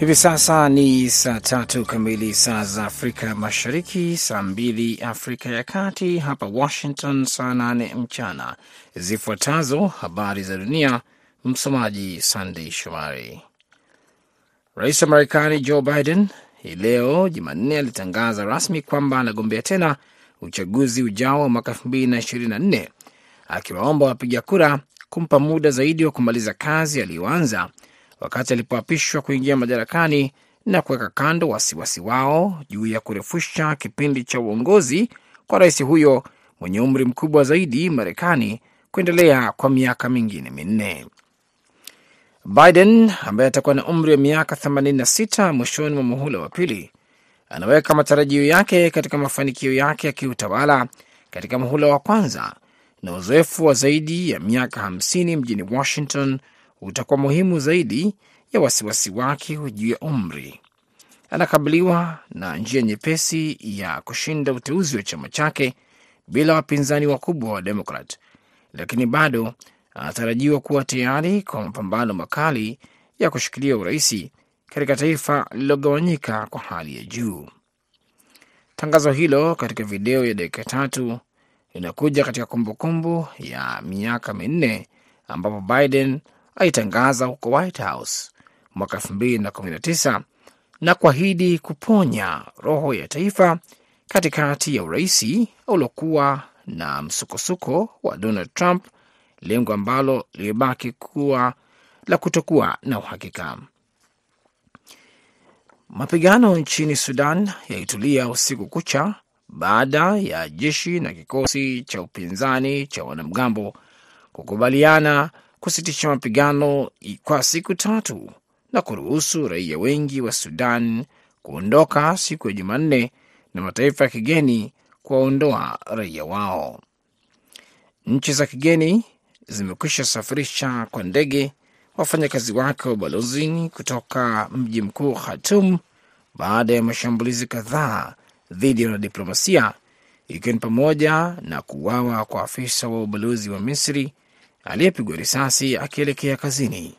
Hivi sasa ni saa tatu kamili saa za Afrika Mashariki, saa mbili Afrika ya Kati, hapa Washington saa nane mchana. Zifuatazo habari za dunia, msomaji Sandei Shomari. Rais wa Marekani Joe Biden hii leo Jumanne alitangaza rasmi kwamba anagombea tena uchaguzi ujao wa mwaka elfu mbili na ishirini na nne akiwaomba wapiga kura kumpa muda zaidi wa kumaliza kazi aliyoanza wakati alipoapishwa kuingia madarakani na kuweka kando wasiwasi wao juu ya kurefusha kipindi cha uongozi kwa rais huyo mwenye umri mkubwa zaidi Marekani kuendelea kwa miaka mingine minne. Biden ambaye atakuwa na umri wa miaka 86 mwishoni mwa muhula wa pili anaweka matarajio yake katika mafanikio yake ya kiutawala katika muhula wa kwanza, na uzoefu wa zaidi ya miaka 50 mjini Washington utakuwa muhimu zaidi ya wasiwasi wake juu ya umri. Anakabiliwa na njia nyepesi ya kushinda uteuzi wa chama chake bila wapinzani wakubwa wa Demokrat, lakini bado anatarajiwa kuwa tayari kwa mapambano makali ya kushikilia uraisi katika taifa lililogawanyika kwa hali ya juu. Tangazo hilo katika video ya dakika tatu linakuja katika kumbukumbu ya miaka minne ambapo Biden alitangaza huko White House mwaka 2019 na kuahidi kuponya roho ya taifa katikati ya uraisi uliokuwa na msukosuko wa Donald Trump, lengo ambalo limebaki kuwa la kutokuwa na uhakika. Mapigano nchini Sudan yalitulia usiku kucha baada ya jeshi na kikosi cha upinzani cha wanamgambo kukubaliana kusitisha mapigano kwa siku tatu na kuruhusu raia wengi wa Sudan kuondoka siku ya Jumanne na mataifa ya kigeni kuwaondoa raia wao. Nchi za kigeni zimekwisha safirisha kwa ndege wafanyakazi wake wa ubalozini kutoka mji mkuu Khartoum baada ya mashambulizi kadhaa dhidi ya wanadiplomasia, ikiwa ni pamoja na kuuawa kwa afisa wa ubalozi wa Misri aliyepigwa risasi akielekea kazini.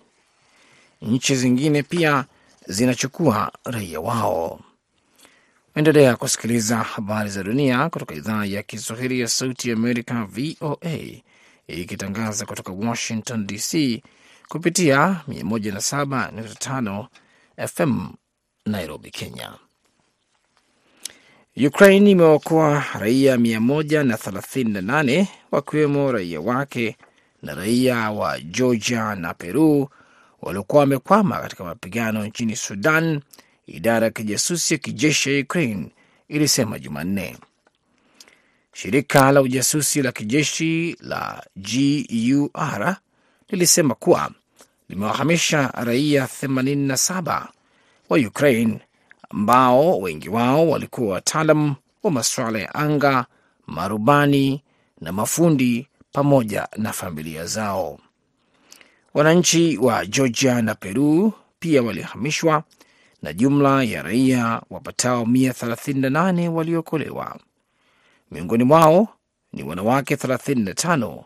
Nchi zingine pia zinachukua raia wao. Endelea kusikiliza habari za dunia kutoka idhaa ya Kiswahili ya Sauti ya Amerika, VOA, ikitangaza kutoka Washington DC kupitia 107.5 FM Nairobi, Kenya. Ukraine imeokoa raia 138 wakiwemo raia wake na raia wa Georgia na Peru waliokuwa wamekwama katika mapigano nchini Sudan, idara ya kijasusi ya kijeshi ya Ukraine ilisema Jumanne. Shirika la ujasusi la kijeshi la GUR lilisema kuwa limewahamisha raia 87 wa Ukraine ambao wengi wao walikuwa wataalam wa masuala ya anga, marubani na mafundi pamoja na familia zao. Wananchi wa Georgia na Peru pia walihamishwa na jumla ya raia wapatao 138 waliokolewa. Miongoni mwao ni wanawake 35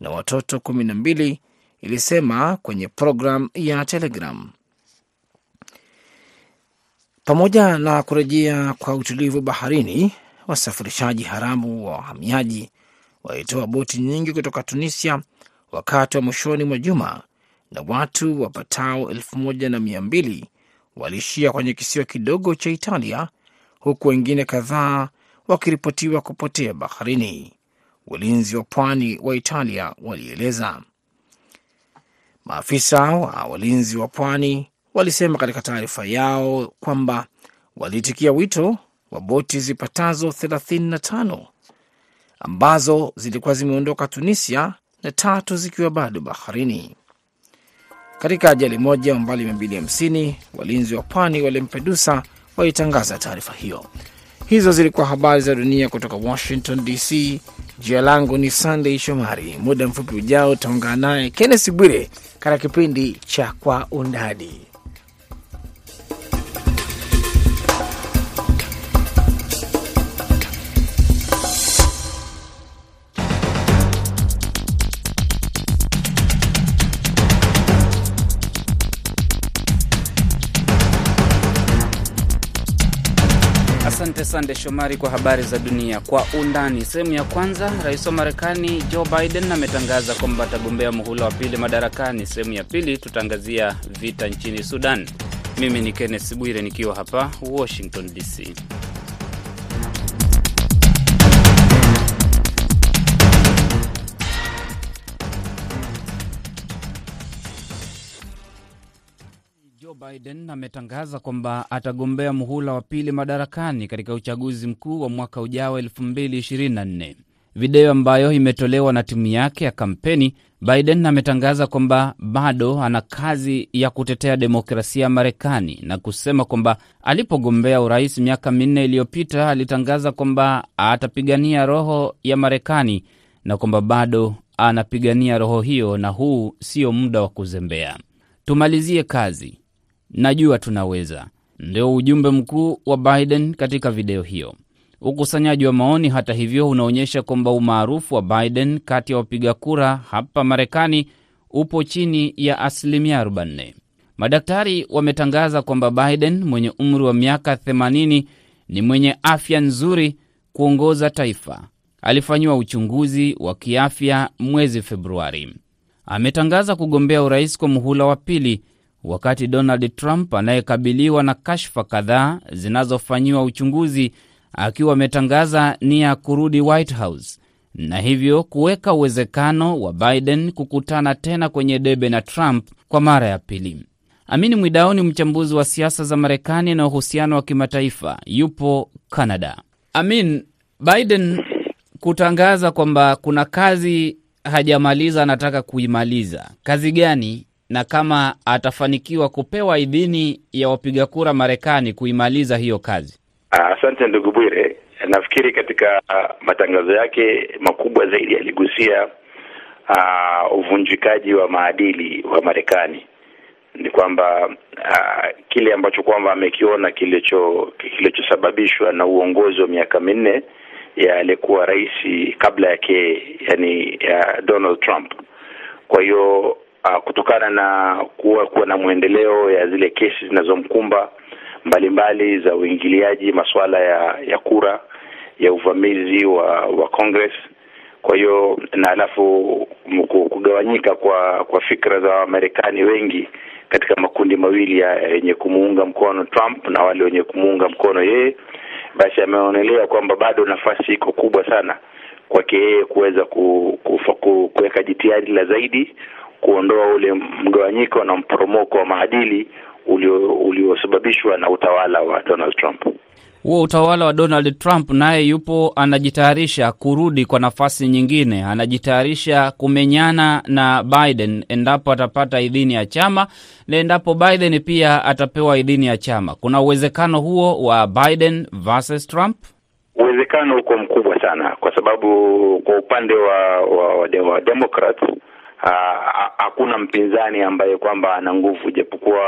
na watoto 12, ilisema kwenye programu ya Telegram. Pamoja na kurejea kwa utulivu baharini, wasafirishaji haramu wa wahamiaji walitoa boti nyingi kutoka Tunisia wakati wa mwishoni mwa juma, na watu wapatao elfu moja na mia mbili waliishia kwenye kisiwa kidogo cha Italia, huku wengine kadhaa wakiripotiwa kupotea baharini, walinzi wa pwani wa Italia walieleza. Maafisa wa walinzi wa pwani walisema katika taarifa yao kwamba waliitikia wito wa boti zipatazo 35 ambazo zilikuwa zimeondoka Tunisia na tatu zikiwa bado baharini. Katika ajali moja umbali 250 walinzi wa pwani wa Lampedusa walitangaza taarifa hiyo. Hizo zilikuwa habari za dunia kutoka Washington DC. Jina langu ni Sandey Shomari. Muda mfupi ujao utaungana naye Kennes Bwire katika kipindi cha Kwa Undani. Asante Sande Shomari kwa habari za dunia kwa undani. Sehemu ya kwanza, rais wa Marekani Joe Biden ametangaza kwamba atagombea muhula wa pili madarakani. Sehemu ya pili, tutaangazia vita nchini Sudan. Mimi ni Kenneth Bwire nikiwa hapa Washington DC. Joe Biden ametangaza kwamba atagombea muhula wa pili madarakani katika uchaguzi mkuu wa mwaka ujao 2024. Video ambayo imetolewa na timu yake ya kampeni, Biden ametangaza kwamba bado ana kazi ya kutetea demokrasia ya Marekani na kusema kwamba alipogombea urais miaka minne iliyopita alitangaza kwamba atapigania roho ya Marekani na kwamba bado anapigania roho hiyo na huu sio muda wa kuzembea. Tumalizie kazi, najua tunaweza, ndio ujumbe mkuu wa Biden katika video hiyo. Ukusanyaji wa maoni, hata hivyo, unaonyesha kwamba umaarufu wa Biden kati ya wapiga kura hapa Marekani upo chini ya asilimia 40. Madaktari wametangaza kwamba Biden mwenye umri wa miaka 80 ni mwenye afya nzuri kuongoza taifa. Alifanyiwa uchunguzi wa kiafya mwezi Februari. Ametangaza kugombea urais kwa muhula wa pili, wakati Donald Trump anayekabiliwa na kashfa kadhaa zinazofanyiwa uchunguzi akiwa ametangaza nia ya kurudi White House na hivyo kuweka uwezekano wa Biden kukutana tena kwenye debe na Trump kwa mara ya pili. Amini Mwidao ni mchambuzi wa siasa za Marekani na uhusiano wa kimataifa, yupo Canada. Amin, Biden kutangaza kwamba kuna kazi hajamaliza, anataka kuimaliza. Kazi gani? Na kama atafanikiwa kupewa idhini ya wapiga kura Marekani kuimaliza hiyo kazi? Asante ndugu Bwire. Nafikiri katika uh, matangazo yake makubwa zaidi aligusia uh, uvunjikaji wa maadili wa Marekani. Ni kwamba uh, kile ambacho kwamba amekiona kilicho kilichosababishwa na uongozi wa miaka minne ya aliyekuwa rais kabla yake, yani ya Donald Trump. Kwa hiyo uh, kutokana na kuwa kuwa na mwendeleo ya zile kesi zinazomkumba mbalimbali za uingiliaji masuala ya ya kura ya uvamizi wa wa Congress. Kwa hiyo na alafu kugawanyika kwa kwa fikra za Wamarekani wengi katika makundi mawili yenye kumuunga mkono Trump na wale wenye kumuunga mkono yeye, basi ameonelea kwamba bado nafasi iko kubwa sana kwake yeye kuweza kuweka jitihadi la zaidi kuondoa ule mgawanyiko na mporomoko wa maadili uliosababishwa na utawala wa Donald Trump. Huo utawala wa Donald Trump naye yupo anajitayarisha kurudi kwa nafasi nyingine, anajitayarisha kumenyana na Biden endapo atapata idhini ya chama na endapo Biden pia atapewa idhini ya chama. Kuna uwezekano huo wa Biden versus Trump? Uwezekano uko mkubwa sana, kwa sababu kwa upande wa, wa, wa, wa Democrats hakuna mpinzani ambaye kwamba ana nguvu, japokuwa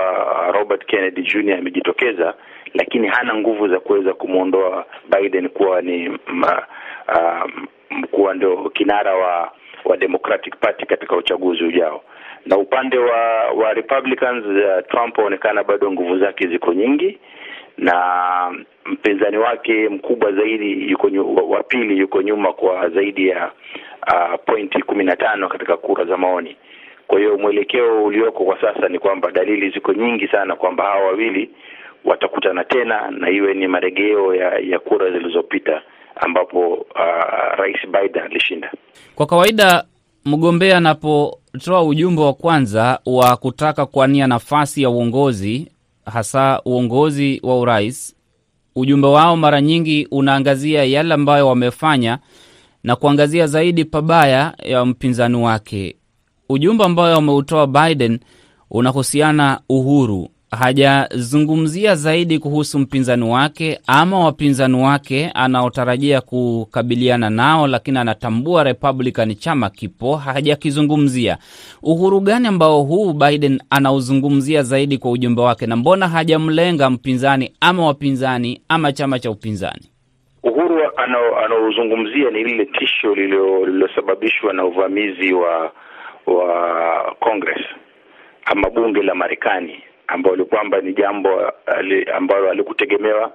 Robert Kennedy Jr amejitokeza, lakini hana nguvu za kuweza kumwondoa Biden kuwa ni ma, uh, kuwa ndio kinara wa wa Democratic Party katika uchaguzi ujao. Na upande wa wa Republicans, uh, Trump aonekana bado nguvu zake ziko nyingi na mpinzani wake mkubwa zaidi yuko wa pili yuko nyuma kwa zaidi ya uh, pointi kumi na tano katika kura za maoni. Kwa hiyo mwelekeo ulioko kwa sasa ni kwamba dalili ziko nyingi sana kwamba hawa wawili watakutana tena na iwe ni marejeo ya, ya kura zilizopita ambapo uh, Rais Biden alishinda. Kwa kawaida mgombea anapotoa ujumbe wa kwanza wa kutaka kuania nafasi ya uongozi hasa uongozi wa urais, ujumbe wao mara nyingi unaangazia yale ambayo wamefanya na kuangazia zaidi pabaya ya mpinzani wake. Ujumbe ambayo wameutoa Biden unahusiana uhuru. Hajazungumzia zaidi kuhusu mpinzani wake ama wapinzani wake anaotarajia kukabiliana nao, lakini anatambua Republican chama kipo, hajakizungumzia. Uhuru gani ambao huu Biden anauzungumzia zaidi kwa ujumbe wake, na mbona hajamlenga mpinzani ama wapinzani ama chama cha upinzani? Uhuru anaozungumzia ni lile tisho lililosababishwa na uvamizi wa wa Congress ama bunge la Marekani ambalo kwamba ni jambo ambalo alikutegemewa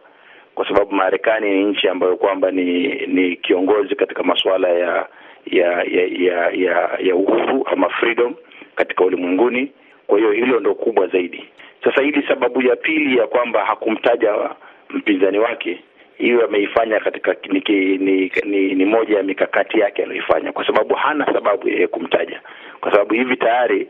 kwa sababu Marekani ni nchi ambayo kwamba ni ni kiongozi katika masuala ya ya ya ya ya, ya uhuru ama freedom katika ulimwenguni. Kwa hiyo hilo ndo kubwa zaidi. Sasa hili sababu ya pili ya kwamba hakumtaja mpinzani wake hiyo ameifanya katika ni, ni, ni, ni moja ya mikakati yake aliyoifanya, kwa sababu hana sababu ya kumtaja, kwa sababu hivi tayari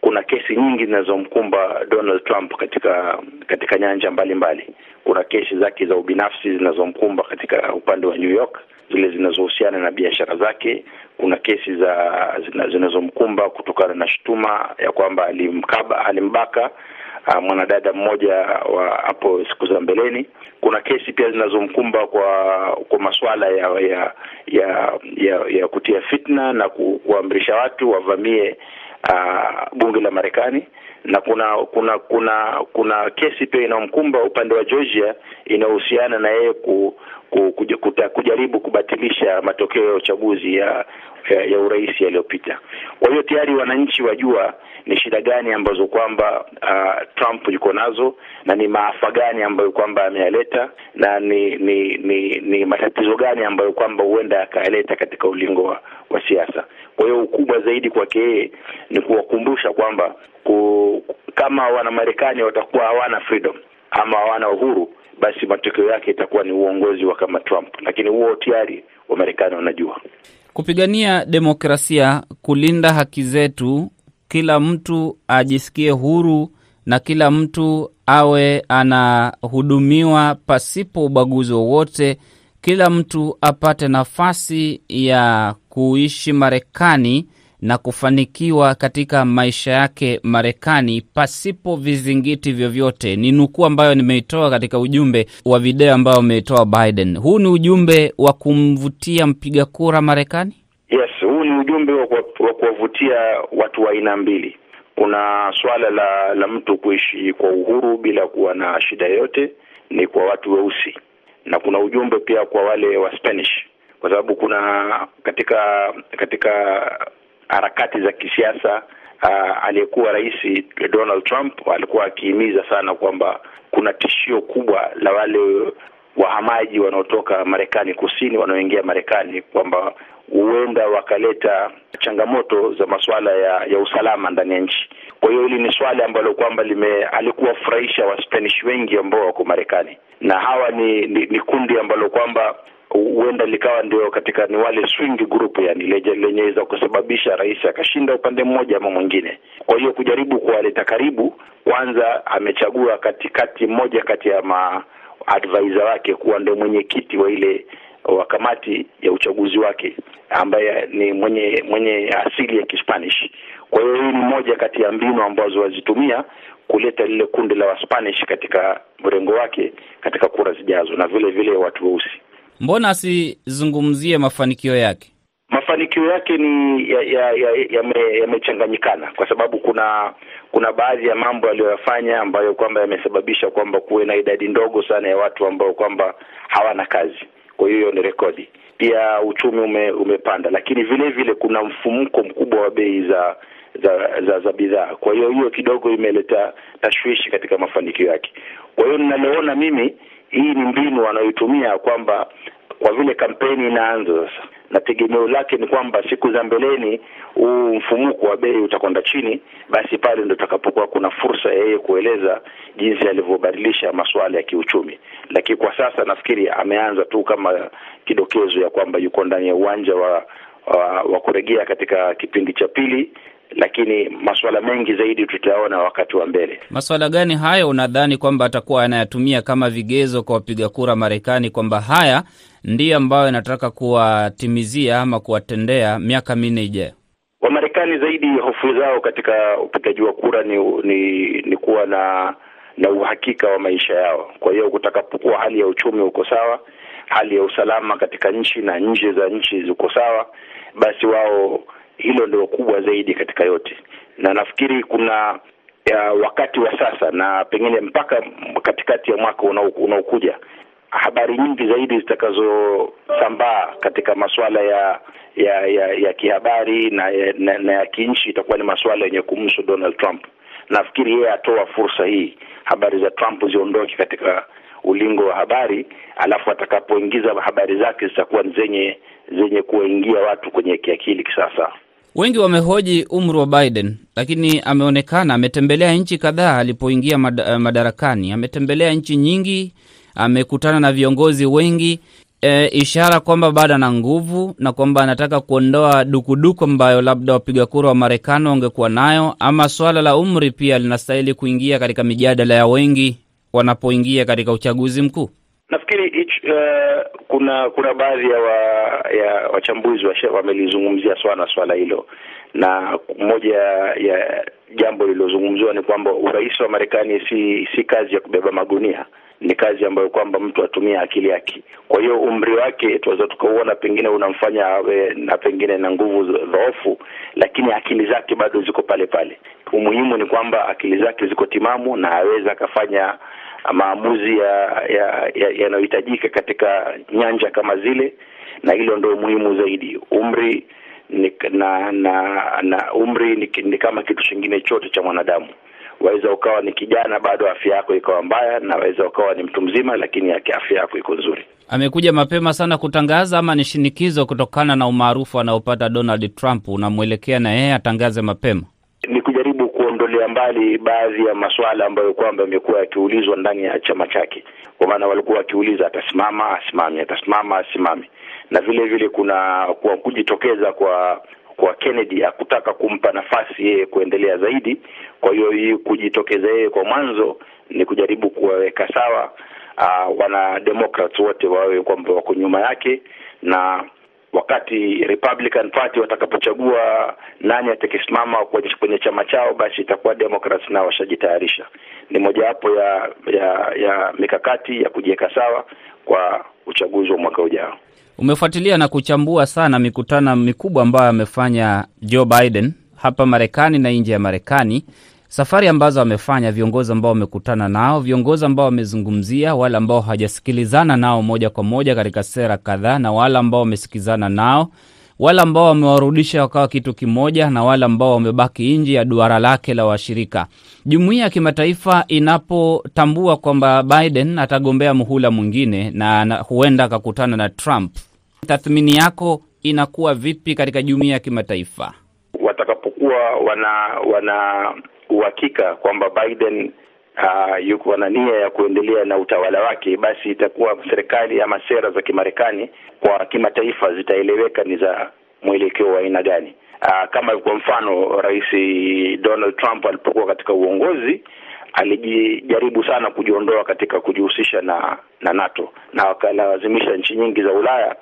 kuna kesi nyingi zinazomkumba Donald Trump katika katika nyanja mbalimbali mbali. Kuna kesi zake za ubinafsi zinazomkumba katika upande wa New York, zile zinazohusiana na biashara zake. Kuna kesi za zinazomkumba kutokana na shutuma ya kwamba alimkaba alimbaka Uh, mwanadada mmoja wa hapo siku za mbeleni. Kuna kesi pia zinazomkumba kwa kwa masuala ya ya ya ya, ya kutia fitna na kuamrisha watu wavamie uh, bunge la Marekani na kuna kuna kuna kuna kesi pia inayomkumba upande wa Georgia inayohusiana na yeye ku, ku, kujaribu kubatilisha matokeo ya uchaguzi ya ya, ya urais yaliyopita. Kwa hiyo tayari wananchi wajua ni shida gani ambazo kwamba uh, Trump yuko nazo na ni maafa gani ambayo kwamba ameyaleta na ni ni ni, ni matatizo gani ambayo kwamba huenda akayaleta katika ulingo wa, wa siasa. Kwa hiyo ukubwa zaidi kwake yeye ni kuwakumbusha kwamba ku, kama Wanamarekani watakuwa hawana freedom ama hawana uhuru, basi matokeo yake itakuwa ni uongozi wa kama Trump, lakini huo tayari Wamarekani wanajua. Kupigania demokrasia, kulinda haki zetu, kila mtu ajisikie huru na kila mtu awe anahudumiwa pasipo ubaguzi wowote, kila mtu apate nafasi ya kuishi Marekani na kufanikiwa katika maisha yake Marekani pasipo vizingiti vyovyote. Ni nukuu ambayo nimeitoa katika ujumbe wa video ambayo ameitoa Biden. Huu ni ujumbe wa kumvutia mpiga kura Marekani. Yes, huu ni ujumbe wa kuwavutia watu wa aina mbili. Kuna swala la la mtu kuishi kwa uhuru bila kuwa na shida yoyote, ni kwa watu weusi, na kuna ujumbe pia kwa wale wa Spanish, kwa sababu kuna katika katika harakati za kisiasa uh, aliyekuwa rais Donald Trump alikuwa akihimiza sana kwamba kuna tishio kubwa la wale wahamaji wanaotoka Marekani kusini wanaoingia Marekani kwamba huenda wakaleta changamoto za masuala ya ya usalama ndani ya nchi. Kwa hiyo hili ni swali ambalo kwamba lime alikuwa furahisha wa Spanish wengi ambao wako Marekani, na hawa ni, ni, ni kundi ambalo kwamba huenda likawa ndio katika ni wale swing group, yani lenyeweza kusababisha rais akashinda upande mmoja ama mwingine. Kwa hiyo kujaribu kuwaleta karibu, kwanza amechagua katikati mmoja kati ya ma wake kuwa ndio mwenyekiti wa ile wa kamati ya uchaguzi wake ambaye ni mwenye mwenye asili ya Kispanish. Kwa hiyo hii ni moja kati ya mbinu ambazo wazitumia kuleta lile kundi la Waspanish katika mrengo wake katika kura zijazo, na vile vile watu weusi. Mbona asizungumzie mafanikio yake? Mafanikio yake ni yamechanganyikana, ya, ya, ya kwa sababu kuna kuna baadhi ya mambo aliyoyafanya ambayo kwamba yamesababisha kwamba kuwe na idadi ndogo sana ya watu ambao kwamba hawana kazi. Kwa hiyo ni rekodi. Pia uchumi ume, umepanda, lakini vile vile kuna mfumuko mkubwa wa bei za za za, za bidhaa. Kwa hiyo hiyo kidogo imeleta tashwishi katika mafanikio yake. Kwa hiyo ninaloona mimi, hii ni mbinu wanayoitumia kwamba kwa vile kampeni inaanza sasa na tegemeo lake ni kwamba siku za mbeleni huu mfumuko wa bei utakwenda chini, basi pale ndo takapokuwa kuna fursa yeye kueleza jinsi alivyobadilisha masuala ya kiuchumi. Lakini kwa sasa nafikiri ameanza tu kama kidokezo ya kwamba yuko ndani ya uwanja wa wa, wa kurejea katika kipindi cha pili, lakini masuala mengi zaidi tutaona wakati wa mbele. Masuala gani hayo unadhani kwamba atakuwa anayatumia kama vigezo kwa wapiga kura Marekani, kwamba haya ndiyo ambayo inataka kuwatimizia ama kuwatendea miaka minne ijayo? Wamarekani zaidi hofu zao katika upigaji wa kura ni, ni ni kuwa na na uhakika wa maisha yao. Kwa hiyo kutakapokuwa hali ya uchumi uko sawa, hali ya usalama katika nchi na nje za nchi ziko sawa, basi wao hilo ndio kubwa zaidi katika yote, na nafikiri kuna ya wakati wa sasa na pengine mpaka katikati ya mwaka unaokuja habari nyingi zaidi zitakazosambaa katika masuala ya ya ya, ya kihabari na, na, na ya kinchi itakuwa ni masuala yenye kumhusu Donald Trump. Nafikiri yeye atoa fursa hii, habari za Trump ziondoke katika ulingo wa habari, alafu atakapoingiza habari zake zitakuwa zenye zenye kuwaingia watu kwenye kiakili kisasa. Wengi wamehoji umri wa Biden, lakini ameonekana ametembelea nchi kadhaa alipoingia mad madarakani. Ametembelea nchi nyingi, amekutana na viongozi wengi e, ishara kwamba bado ana nguvu na kwamba anataka kuondoa dukuduku ambayo labda wapiga kura wa Marekani wangekuwa nayo, ama swala la umri pia linastahili kuingia katika mijadala ya wengi wanapoingia katika uchaguzi mkuu. Nafikiri uh, kuna kuna baadhi ya wa, ya wachambuzi wamelizungumzia sana swala hilo, na moja ya jambo lililozungumziwa ni kwamba urais wa Marekani si si kazi ya kubeba magunia, ni kazi ambayo kwamba mtu atumia akili yake. Kwa hiyo umri wake tunaweza tukauona pengine unamfanya awe na pengine na nguvu dhoofu, lakini akili zake bado ziko pale pale. Umuhimu ni kwamba akili zake ziko timamu na aweza akafanya maamuzi yanayohitajika ya, ya katika nyanja kama zile, na hilo ndio muhimu zaidi. Umri ni, na, na na umri ni, ni kama kitu chingine chote cha mwanadamu. Waweza ukawa ni kijana bado afya yako ikawa mbaya, na waweza ukawa ni mtu mzima lakini afya yako iko nzuri. Amekuja mapema sana kutangaza, ama ni shinikizo kutokana na umaarufu anaopata Donald Trump unamwelekea na yeye atangaze mapema? Ni kujaribu kuondolea mbali baadhi ya masuala ambayo kwamba yamekuwa yakiulizwa ndani ya chama chake, kwa maana walikuwa wakiuliza atasimama asimame, atasimama asimame, na vile vile kuna kwa kujitokeza kwa kwa Kennedy hakutaka kumpa nafasi yeye kuendelea zaidi. Kwa hiyo hii kujitokeza yeye kwa mwanzo ni kujaribu kuwaweka sawa uh, wana Democrats wote wawe kwamba wako nyuma yake, na wakati Republican Party watakapochagua nani atakisimama kwenye, chama chao, basi itakuwa Democrats nao washajitayarisha. Ni mojawapo ya, ya ya mikakati ya kujiweka sawa kwa uchaguzi wa mwaka ujao. Umefuatilia na kuchambua sana mikutano mikubwa ambayo amefanya Joe Biden hapa Marekani na nje ya Marekani, safari ambazo amefanya, viongozi ambao wamekutana nao, viongozi ambao wamezungumzia, wale ambao hawajasikilizana nao moja kwa moja katika sera kadhaa, na wale ambao wamesikizana nao, wale ambao wamewarudisha wakawa kitu kimoja, na wale ambao wamebaki nje ya duara lake la washirika. Jumuiya ya kimataifa inapotambua kwamba Biden atagombea muhula mwingine na huenda akakutana na Trump, tathmini yako inakuwa vipi katika jumuiya ya kimataifa watakapokuwa wana wana uhakika kwamba Biden uh, yuko na nia ya kuendelea na utawala wake, basi itakuwa serikali ama sera za Kimarekani kwa kimataifa zitaeleweka ni za mwelekeo wa aina gani. Uh, kama kwa mfano Rais Donald Trump alipokuwa katika uongozi alijaribu sana kujiondoa katika kujihusisha na na NATO na wakalazimisha nchi nyingi za Ulaya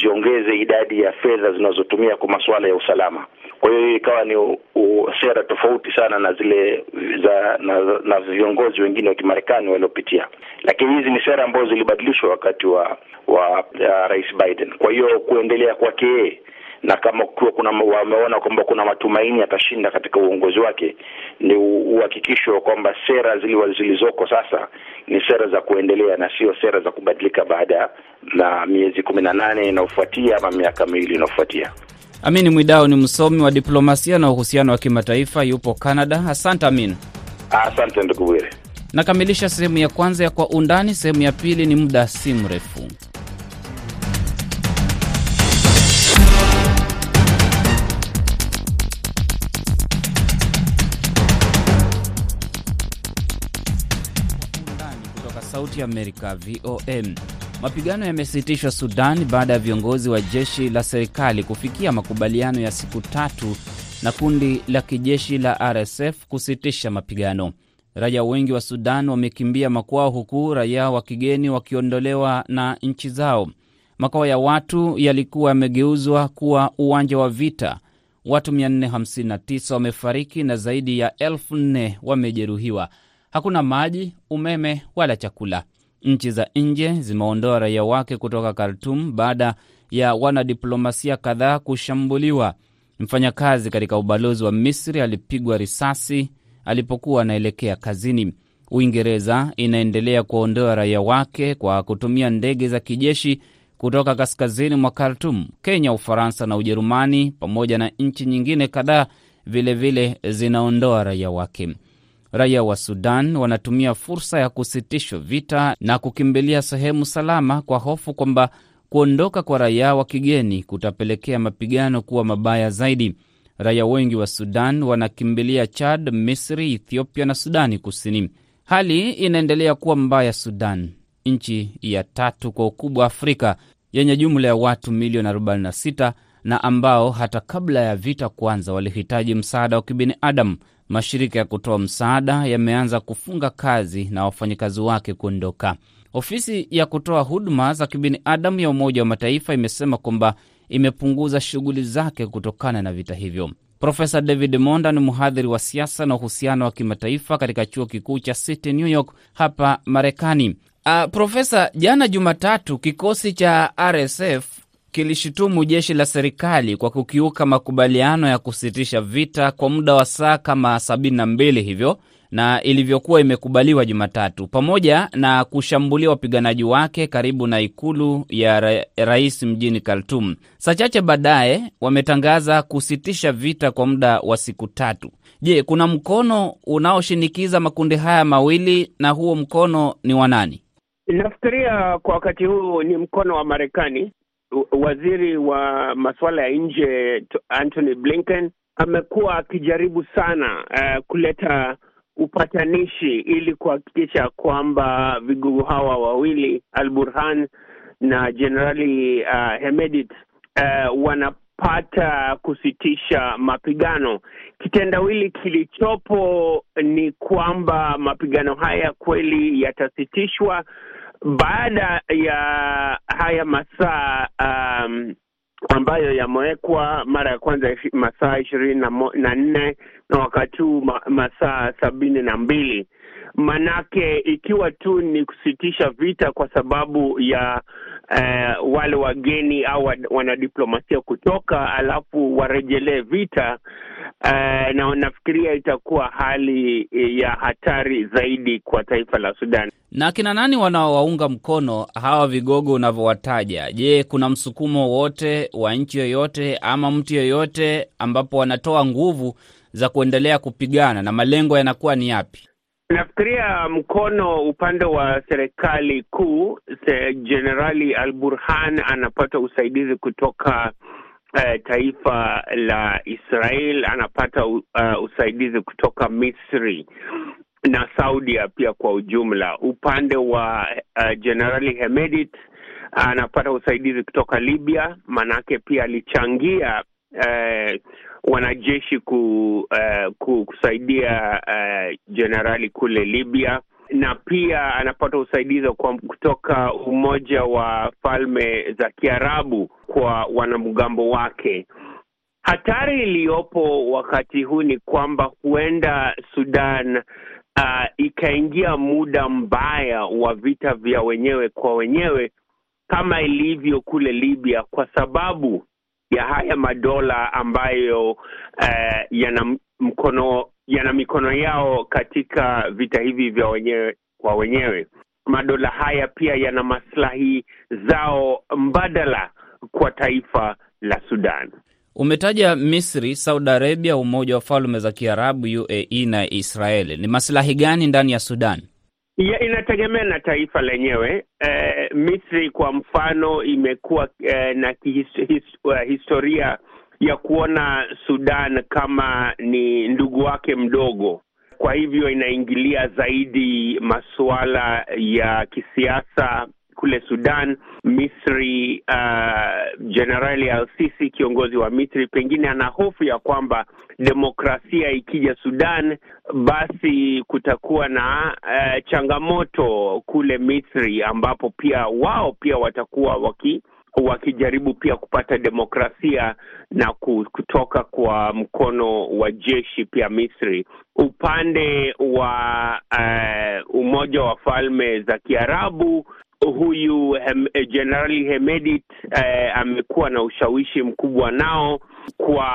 ziongeze idadi ya fedha zinazotumia kwa masuala ya usalama. Kwa hiyo ikawa ni u, u, sera tofauti sana na zile za na, na viongozi wengine wa Kimarekani waliopitia, lakini hizi ni sera ambazo zilibadilishwa wakati wa wa uh, Rais Biden. Kwa hiyo kuendelea kwake na kama kuwa kuna wameona kwamba kuna matumaini atashinda katika uongozi wake, ni uhakikisho kwamba sera zile zilizoko sasa ni sera za kuendelea na sio sera za kubadilika baada na miezi kumi na nane inayofuatia ama miaka miwili inayofuatia. Amin Mwidao ni msomi wa diplomasia na uhusiano wa kimataifa, yupo Canada. Asante Amin. Asante ndugu Bwire. Nakamilisha sehemu ya kwanza ya Kwa Undani. Sehemu ya pili ni muda si mrefu. Sauti Amerika, VOM. Mapigano yamesitishwa Sudan baada ya viongozi wa jeshi la serikali kufikia makubaliano ya siku tatu na kundi la kijeshi la RSF kusitisha mapigano. Raia wengi wa Sudan wamekimbia makwao, huku raia wa kigeni wakiondolewa na nchi zao. Makao ya watu yalikuwa yamegeuzwa kuwa uwanja wa vita. Watu 459 wamefariki na zaidi ya elfu nne wamejeruhiwa. Hakuna maji, umeme wala chakula. Nchi za nje zimeondoa raia wake kutoka Khartum baada ya wanadiplomasia kadhaa kushambuliwa. Mfanyakazi katika ubalozi wa Misri alipigwa risasi alipokuwa anaelekea kazini. Uingereza inaendelea kuondoa raia wake kwa kutumia ndege za kijeshi kutoka kaskazini mwa Khartum. Kenya, Ufaransa na Ujerumani pamoja na nchi nyingine kadhaa vilevile zinaondoa raia wake. Raia wa Sudan wanatumia fursa ya kusitishwa vita na kukimbilia sehemu salama kwa hofu kwamba kuondoka kwa raia wa kigeni kutapelekea mapigano kuwa mabaya zaidi. Raia wengi wa Sudan wanakimbilia Chad, Misri, Ethiopia na Sudani Kusini. Hali inaendelea kuwa mbaya Sudan, nchi ya tatu kwa ukubwa Afrika yenye jumla ya watu milioni 46 na ambao hata kabla ya vita kuanza walihitaji msaada wa kibinadamu. Mashirika ya kutoa msaada yameanza kufunga kazi na wafanyakazi wake kuondoka. Ofisi ya kutoa huduma za kibinadamu ya Umoja wa Mataifa imesema kwamba imepunguza shughuli zake kutokana na vita hivyo. Profesa David Monda ni mhadhiri wa siasa na uhusiano wa kimataifa katika chuo kikuu cha City New York hapa Marekani. Uh, Profesa, jana Jumatatu kikosi cha RSF kilishutumu jeshi la serikali kwa kukiuka makubaliano ya kusitisha vita kwa muda wa saa kama sabini na mbili hivyo na ilivyokuwa imekubaliwa Jumatatu, pamoja na kushambulia wapiganaji wake karibu na ikulu ya ra rais mjini Khartoum. Saa chache baadaye wametangaza kusitisha vita kwa muda wa siku tatu. Je, kuna mkono unaoshinikiza makundi haya mawili na huo mkono ni wa nani? Nafikiria kwa wakati huu ni mkono wa Marekani. Waziri wa masuala ya nje Antony Blinken amekuwa akijaribu sana uh, kuleta upatanishi ili kuhakikisha kwamba vigogo hawa wawili Al Burhan na Jenerali uh, Hemedit uh, wanapata kusitisha mapigano. Kitendawili kilichopo ni kwamba mapigano haya kweli yatasitishwa baada ya haya masaa um, ambayo yamewekwa mara ya kwanza masaa ishirini na nne na wakati huu masaa sabini na mbili manake ikiwa tu ni kusitisha vita kwa sababu ya uh, wale wageni au wanadiplomasia kutoka alafu warejelee vita uh, na nafikiria itakuwa hali ya hatari zaidi kwa taifa la Sudan. Na kina nani wanaowaunga mkono hawa vigogo unavyowataja? Je, kuna msukumo wote wa nchi yoyote ama mtu yoyote ambapo wanatoa nguvu za kuendelea kupigana na malengo yanakuwa ni yapi? Nafikiria mkono upande wa serikali kuu, Jenerali Al Burhan anapata usaidizi kutoka uh, taifa la Israel, anapata uh, usaidizi kutoka Misri na Saudia pia kwa ujumla. Upande wa Jenerali uh, Hemedit anapata usaidizi kutoka Libya, manake pia alichangia uh, wanajeshi ku, uh, kusaidia jenerali uh, kule Libya na pia anapata usaidizi kwa kutoka Umoja wa Falme za Kiarabu kwa wanamgambo wake. Hatari iliyopo wakati huu ni kwamba huenda Sudan uh, ikaingia muda mbaya wa vita vya wenyewe kwa wenyewe kama ilivyo kule Libya kwa sababu ya haya madola ambayo uh, yana mkono yana mikono yao katika vita hivi vya wenyewe kwa wenyewe. Madola haya pia yana maslahi zao mbadala kwa taifa la Sudan. Umetaja Misri, Saudi Arabia, Umoja wa Falme za Kiarabu, UAE na Israeli. Ni maslahi gani ndani ya Sudan? Ya, inategemea na taifa lenyewe. Eh, Misri kwa mfano imekuwa eh, na his, his, historia ya kuona Sudan kama ni ndugu wake mdogo, kwa hivyo inaingilia zaidi masuala ya kisiasa kule Sudan. Misri, Jenerali uh, Al-Sisi kiongozi wa Misri pengine ana hofu ya kwamba demokrasia ikija Sudan, basi kutakuwa na uh, changamoto kule Misri, ambapo pia wao pia watakuwa waki wakijaribu pia kupata demokrasia na kutoka kwa mkono wa jeshi pia Misri. Upande wa uh, Umoja wa Falme za Kiarabu huyu Jenerali hem, Hemedit eh, amekuwa na ushawishi mkubwa nao kwa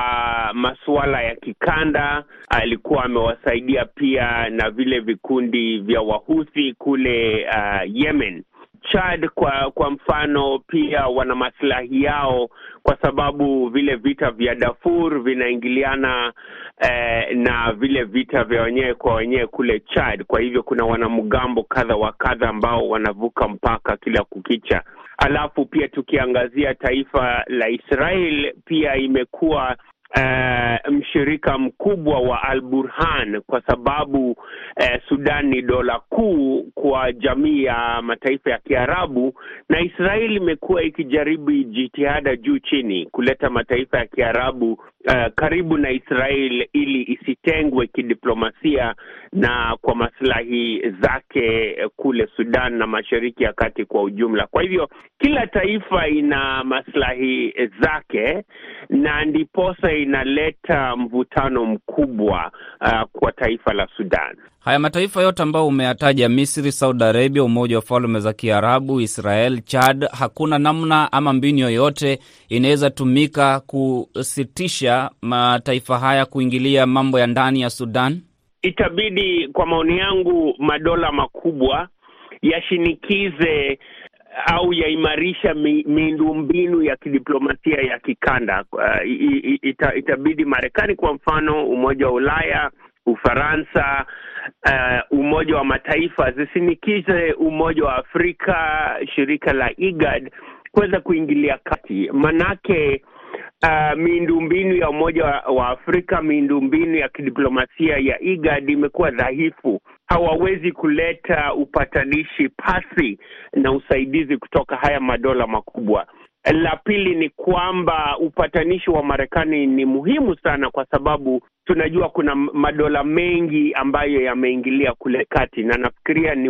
masuala ya kikanda. Alikuwa amewasaidia pia na vile vikundi vya Wahuthi kule uh, Yemen. Chad kwa kwa mfano pia wana maslahi yao, kwa sababu vile vita vya Darfur vinaingiliana eh, na vile vita vya wenyewe kwa wenyewe kule Chad. Kwa hivyo kuna wanamgambo kadha wa kadha ambao wanavuka mpaka kila kukicha. Alafu pia tukiangazia taifa la Israel pia imekuwa Uh, mshirika mkubwa wa Al Burhan kwa sababu uh, Sudan ni dola kuu kwa jamii ya mataifa ya Kiarabu, na Israeli imekuwa ikijaribu jitihada juu chini kuleta mataifa ya Kiarabu uh, karibu na Israel ili isitengwe kidiplomasia na kwa maslahi zake kule Sudan na Mashariki ya Kati kwa ujumla. Kwa hivyo kila taifa ina maslahi zake na ndiposa inaleta mvutano mkubwa uh, kwa taifa la Sudan. Haya mataifa yote ambayo umeyataja, Misri, Saudi Arabia, Umoja wa Falme za Kiarabu, Israel, Chad, hakuna namna ama mbinu yoyote inaweza tumika kusitisha mataifa haya kuingilia mambo ya ndani ya Sudan? Itabidi, kwa maoni yangu, madola makubwa yashinikize au yaimarisha miundombinu ya kidiplomasia ya kikanda. Uh, ita, itabidi Marekani kwa mfano, Umoja wa Ulaya, Ufaransa, uh, Umoja wa Mataifa zisinikize Umoja wa Afrika, shirika la IGAD kuweza kuingilia kati, manake uh, miundombinu ya Umoja wa Afrika, miundombinu ya kidiplomasia ya IGAD imekuwa dhaifu. Hawawezi kuleta upatanishi pasi na usaidizi kutoka haya madola makubwa. La pili ni kwamba upatanishi wa Marekani ni muhimu sana, kwa sababu tunajua kuna madola mengi ambayo yameingilia kule kati, na nafikiria ni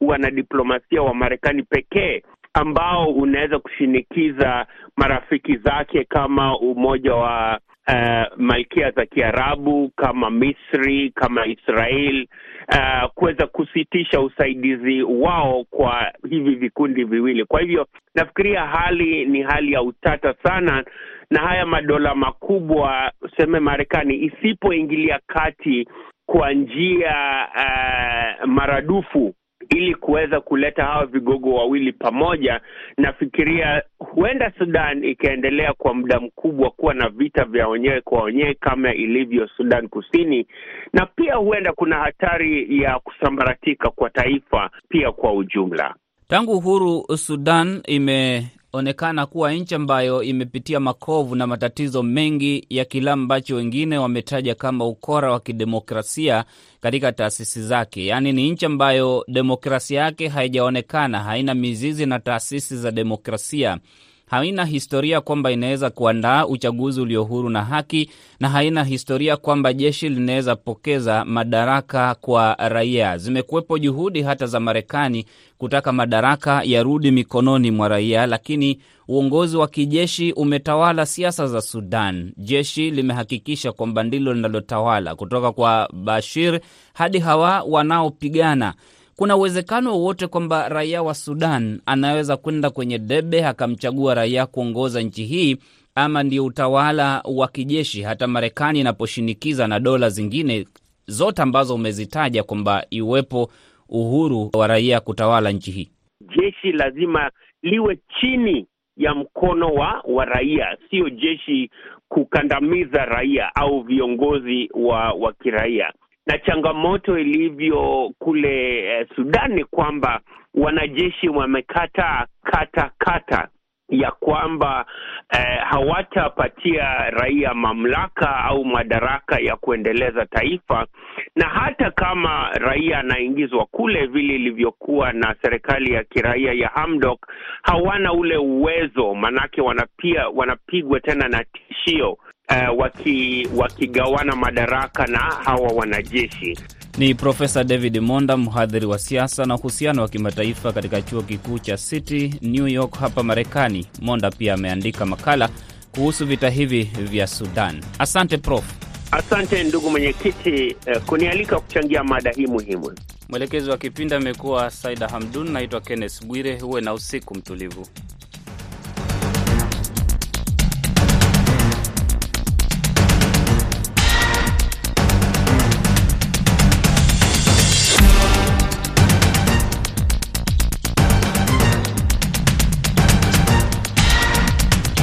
wanadiplomasia wa Marekani pekee ambao unaweza kushinikiza marafiki zake kama Umoja wa uh, Malkia za Kiarabu kama Misri kama Israel uh, kuweza kusitisha usaidizi wao kwa hivi vikundi viwili. Kwa hivyo nafikiria hali ni hali ya utata sana, na haya madola makubwa, useme Marekani isipoingilia kati kwa njia uh, maradufu ili kuweza kuleta hawa vigogo wawili pamoja, nafikiria huenda Sudan ikaendelea kwa muda mkubwa kuwa na vita vya wenyewe kwa wenyewe kama ilivyo Sudan Kusini, na pia huenda kuna hatari ya kusambaratika kwa taifa pia kwa ujumla. Tangu uhuru Sudan imeonekana kuwa nchi ambayo imepitia makovu na matatizo mengi ya kile ambacho wengine wametaja kama ukora wa kidemokrasia katika taasisi zake. Yaani ni nchi ambayo demokrasia yake haijaonekana, haina mizizi na taasisi za demokrasia, haina historia kwamba inaweza kuandaa uchaguzi ulio huru na haki, na haina historia kwamba jeshi linaweza pokeza madaraka kwa raia. Zimekuwepo juhudi hata za Marekani kutaka madaraka yarudi mikononi mwa raia, lakini uongozi wa kijeshi umetawala siasa za Sudan. Jeshi limehakikisha kwamba ndilo linalotawala kutoka kwa Bashir hadi hawa wanaopigana. Kuna uwezekano wowote kwamba raia wa Sudan anaweza kwenda kwenye debe akamchagua raia kuongoza nchi hii, ama ndio utawala wa kijeshi, hata Marekani inaposhinikiza na dola zingine zote ambazo umezitaja kwamba iwepo uhuru wa raia kutawala nchi hii? Jeshi lazima liwe chini ya mkono wa wa raia, sio jeshi kukandamiza raia au viongozi wa wa kiraia. Na changamoto ilivyo kule eh, Sudan ni kwamba wanajeshi wamekata kata kata ya kwamba eh, hawatapatia raia mamlaka au madaraka ya kuendeleza taifa, na hata kama raia anaingizwa kule vile ilivyokuwa na serikali ya kiraia ya Hamdok, hawana ule uwezo, manake wanapia wanapigwa tena na tishio Uh, waki, wakigawana madaraka na hawa wanajeshi. Ni Profesa David Monda, mhadhiri wa siasa na uhusiano wa kimataifa katika chuo kikuu cha City New York hapa Marekani. Monda pia ameandika makala kuhusu vita hivi vya Sudan. Asante Prof. Asante ndugu mwenyekiti, uh, kunialika kuchangia mada hii muhimu. Mwelekezi wa kipindi amekuwa Saida Hamdun. Naitwa Kenneth Bwire. Huwe na usiku mtulivu.